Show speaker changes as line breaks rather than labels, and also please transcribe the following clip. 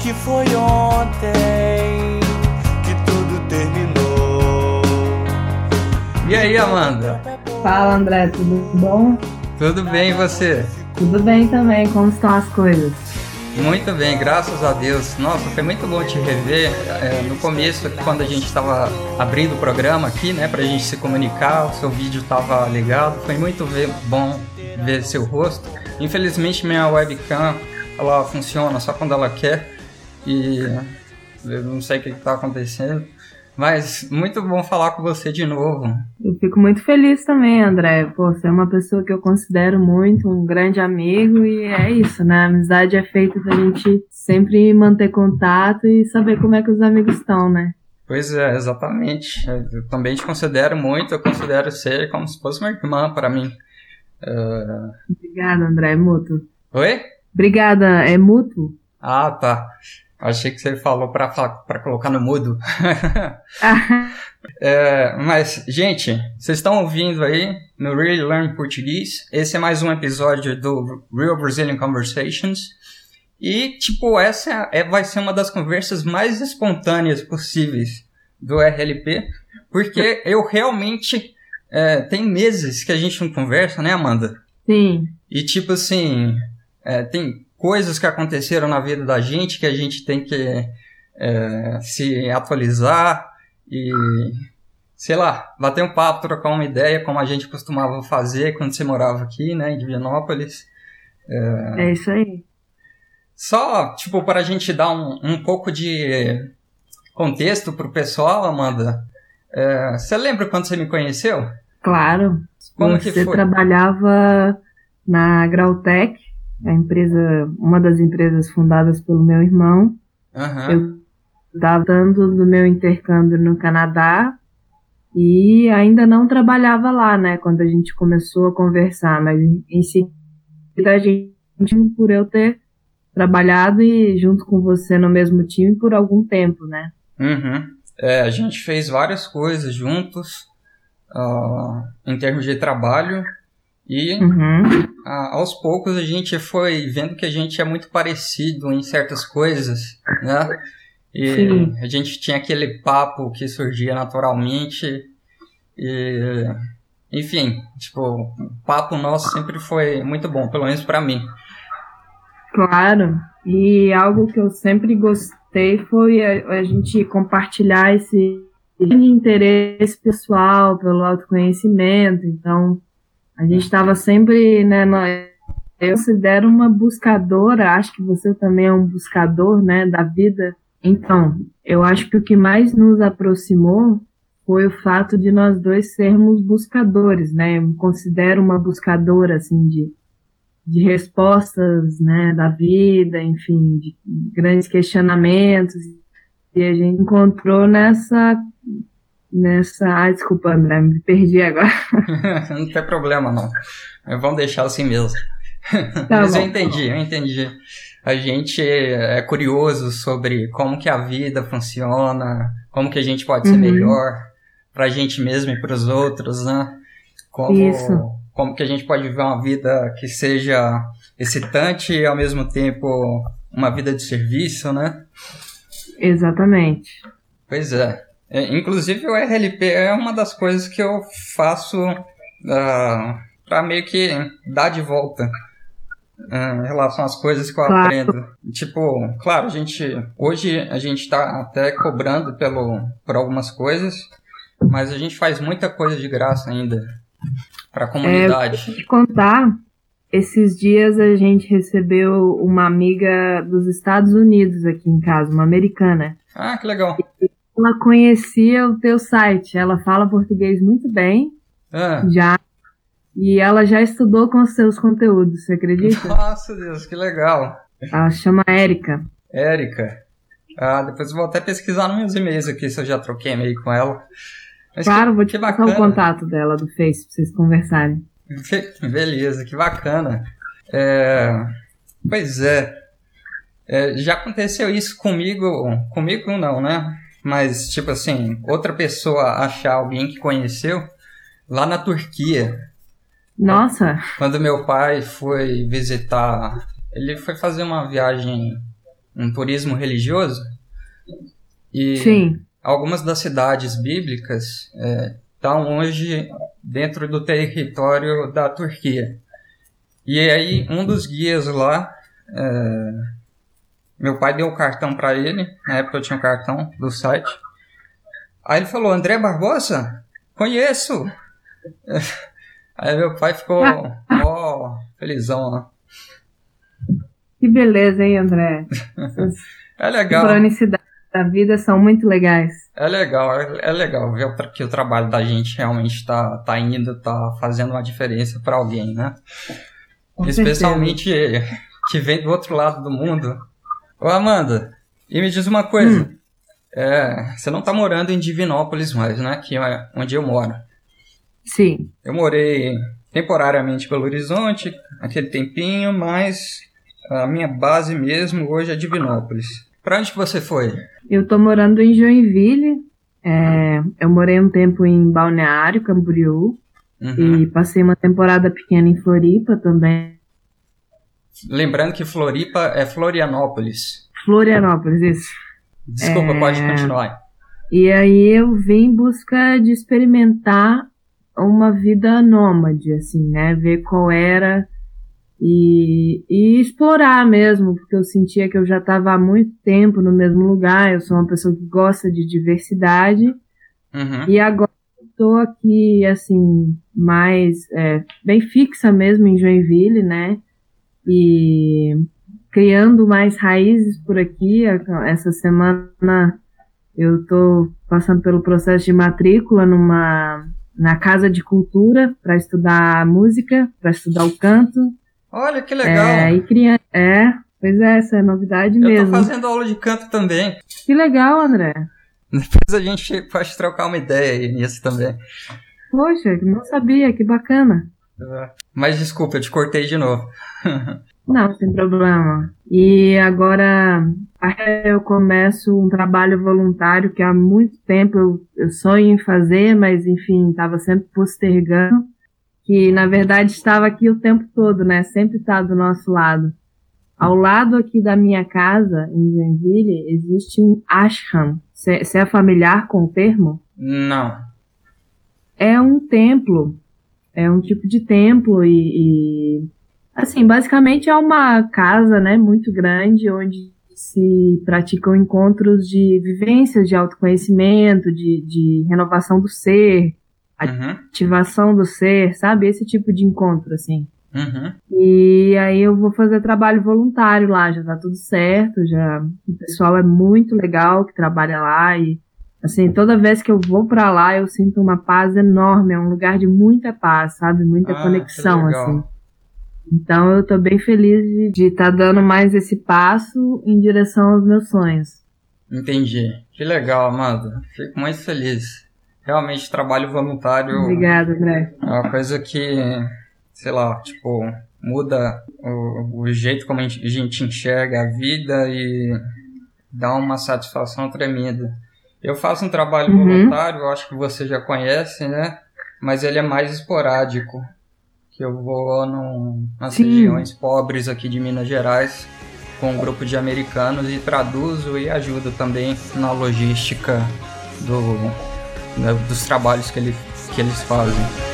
que foi ontem que tudo terminou.
E aí, Amanda?
Fala, André, tudo bom?
Tudo bem e você?
Tudo bem também, como estão as coisas?
Muito bem, graças a Deus. Nossa, foi muito bom te rever. É, no começo, quando a gente estava abrindo o programa aqui, né, pra gente se comunicar, o seu vídeo estava ligado. Foi muito ver, bom ver seu rosto. Infelizmente, minha webcam ela funciona só quando ela quer e eu não sei o que está acontecendo. Mas muito bom falar com você de novo.
Eu fico muito feliz também, André. Pô, você é uma pessoa que eu considero muito, um grande amigo, e é isso, né? A amizade é feita pra gente sempre manter contato e saber como é que os amigos estão, né?
Pois é, exatamente. Eu também te considero muito, eu considero ser como se fosse uma irmã para mim.
Uh... Obrigada, André, é mútuo.
Oi?
Obrigada, é mútuo.
Ah, tá. Achei que você falou para colocar no mudo. é, mas, gente, vocês estão ouvindo aí no Really Learn Português. Esse é mais um episódio do Real Brazilian Conversations. E, tipo, essa é, vai ser uma das conversas mais espontâneas possíveis do RLP, porque eu realmente. É, tem meses que a gente não conversa, né, Amanda?
Sim.
E, tipo assim, é, tem coisas que aconteceram na vida da gente que a gente tem que é, se atualizar e, sei lá, bater um papo, trocar uma ideia, como a gente costumava fazer quando você morava aqui, né, em Divinópolis.
É, é isso aí.
Só, tipo, para a gente dar um, um pouco de contexto pro pessoal, Amanda, é, você lembra quando você me conheceu?
Claro. Como você que foi? trabalhava na Grautec a empresa, uma das empresas fundadas pelo meu irmão.
Uhum.
Eu estava dando do meu intercâmbio no Canadá e ainda não trabalhava lá, né, quando a gente começou a conversar, mas em seguida a gente, por eu ter trabalhado e junto com você no mesmo time por algum tempo, né?
Uhum. É, a gente fez várias coisas juntos uh, em termos de trabalho e
uhum.
a, aos poucos a gente foi vendo que a gente é muito parecido em certas coisas, né? E Sim. a gente tinha aquele papo que surgia naturalmente. E, enfim, tipo, o papo nosso sempre foi muito bom, pelo menos para mim.
Claro. E algo que eu sempre gostei foi a, a gente compartilhar esse interesse pessoal pelo autoconhecimento. Então, a gente estava sempre, né, eu considero uma buscadora, acho que você também é um buscador, né, da vida. Então, eu acho que o que mais nos aproximou foi o fato de nós dois sermos buscadores, né? Eu me considero uma buscadora, assim, de, de respostas, né, da vida, enfim, de grandes questionamentos. E a gente encontrou nessa nessa. Ai, desculpa, André, me perdi agora.
não tem problema, não. Vamos deixar assim mesmo. Tá Mas bom, eu entendi, eu entendi. A gente é curioso sobre como que a vida funciona, como que a gente pode ser uhum. melhor pra gente mesmo e pros outros, né? Como,
Isso.
como que a gente pode viver uma vida que seja excitante e ao mesmo tempo uma vida de serviço, né?
Exatamente.
Pois é. É, inclusive o RLP é uma das coisas que eu faço uh, ah, para meio que dar de volta uh, em relação às coisas que eu claro. aprendo. Tipo, claro, a gente hoje a gente está até cobrando pelo, por algumas coisas, mas a gente faz muita coisa de graça ainda para a comunidade.
É, te contar, esses dias a gente recebeu uma amiga dos Estados Unidos aqui em casa, uma americana.
Ah, que legal.
E ela conhecia o teu site. Ela fala português muito bem.
Ah.
Já. E ela já estudou com os seus conteúdos, você acredita?
Nossa Deus, que legal.
Ela chama Érica.
Érica. Ah, depois eu vou até pesquisar nos meus e-mails aqui se eu já troquei e-mail com ela.
Mas claro, que, vou te passar o contato dela do Face pra vocês conversarem.
Beleza, que bacana. É, pois é, é, já aconteceu isso comigo, comigo não, né? Mas, tipo assim, outra pessoa achar alguém que conheceu lá na Turquia.
Nossa!
Quando meu pai foi visitar. Ele foi fazer uma viagem um turismo religioso. E
Sim.
algumas das cidades bíblicas é, estão hoje dentro do território da Turquia. E aí, um dos guias lá, é, meu pai deu o cartão para ele, na época eu tinha o um cartão do site. Aí ele falou: André Barbosa? Conheço! Aí meu pai ficou ó, felizão lá.
Que beleza, hein, André?
é legal.
Cronicidades da vida são muito legais.
É legal, é, é legal ver que o trabalho da gente realmente está tá indo, tá fazendo uma diferença para alguém, né?
Com
Especialmente
certeza.
que vem do outro lado do mundo. Ô Amanda, e me diz uma coisa. Hum. É, você não tá morando em Divinópolis mais, né? Que é onde eu moro.
Sim.
Eu morei temporariamente em Belo Horizonte, aquele tempinho, mas a minha base mesmo hoje é Divinópolis. Pra onde que você foi?
Eu tô morando em Joinville. É, eu morei um tempo em Balneário, Camboriú. Uhum. E passei uma temporada pequena em Floripa também.
Lembrando que Floripa é Florianópolis.
Florianópolis, isso.
Desculpa, é... pode continuar.
E aí eu vim em busca de experimentar uma vida nômade, assim, né? Ver qual era e, e explorar mesmo, porque eu sentia que eu já estava há muito tempo no mesmo lugar. Eu sou uma pessoa que gosta de diversidade
uhum.
e agora estou aqui, assim, mais é, bem fixa mesmo em Joinville, né? E criando mais raízes por aqui. Essa semana eu estou passando pelo processo de matrícula numa na Casa de Cultura para estudar música, para estudar o canto.
Olha que legal!
É, e criança, é, pois é, essa é novidade
eu
mesmo.
Eu tô fazendo aula de canto também.
Que legal, André.
Depois a gente pode trocar uma ideia aí nisso também.
Poxa, não sabia, que bacana.
Mas desculpa, eu te cortei de novo.
Não, sem problema. E agora eu começo um trabalho voluntário que há muito tempo eu, eu sonho em fazer, mas enfim, estava sempre postergando. Que na verdade estava aqui o tempo todo, né? Sempre está do nosso lado. Ao lado aqui da minha casa, em Joinville, existe um ashram. Você é familiar com o termo?
Não.
É um templo. É um tipo de templo e, e Assim, basicamente é uma casa, né, muito grande, onde se praticam encontros de vivências de autoconhecimento, de, de renovação do ser,
uhum.
ativação do ser, sabe? Esse tipo de encontro, assim.
Uhum.
E aí eu vou fazer trabalho voluntário lá, já tá tudo certo, já o pessoal é muito legal que trabalha lá e assim, toda vez que eu vou para lá eu sinto uma paz enorme, é um lugar de muita paz, sabe? Muita
ah,
conexão assim. Então eu tô bem feliz de estar tá dando mais esse passo em direção aos meus sonhos.
Entendi. Que legal, Amanda. Fico muito feliz. Realmente, trabalho voluntário.
Obrigada, André.
É uma coisa que, sei lá, tipo, muda o, o jeito como a gente, a gente enxerga a vida e dá uma satisfação tremenda. Eu faço um trabalho
Uhum.
voluntário, acho que você já conhece, né? Mas ele é mais esporádico que eu vou no, nas
Sim.
regiões pobres aqui de Minas Gerais com um grupo de americanos e traduzo e ajudo também na logística do, né, dos trabalhos que, ele, que eles fazem.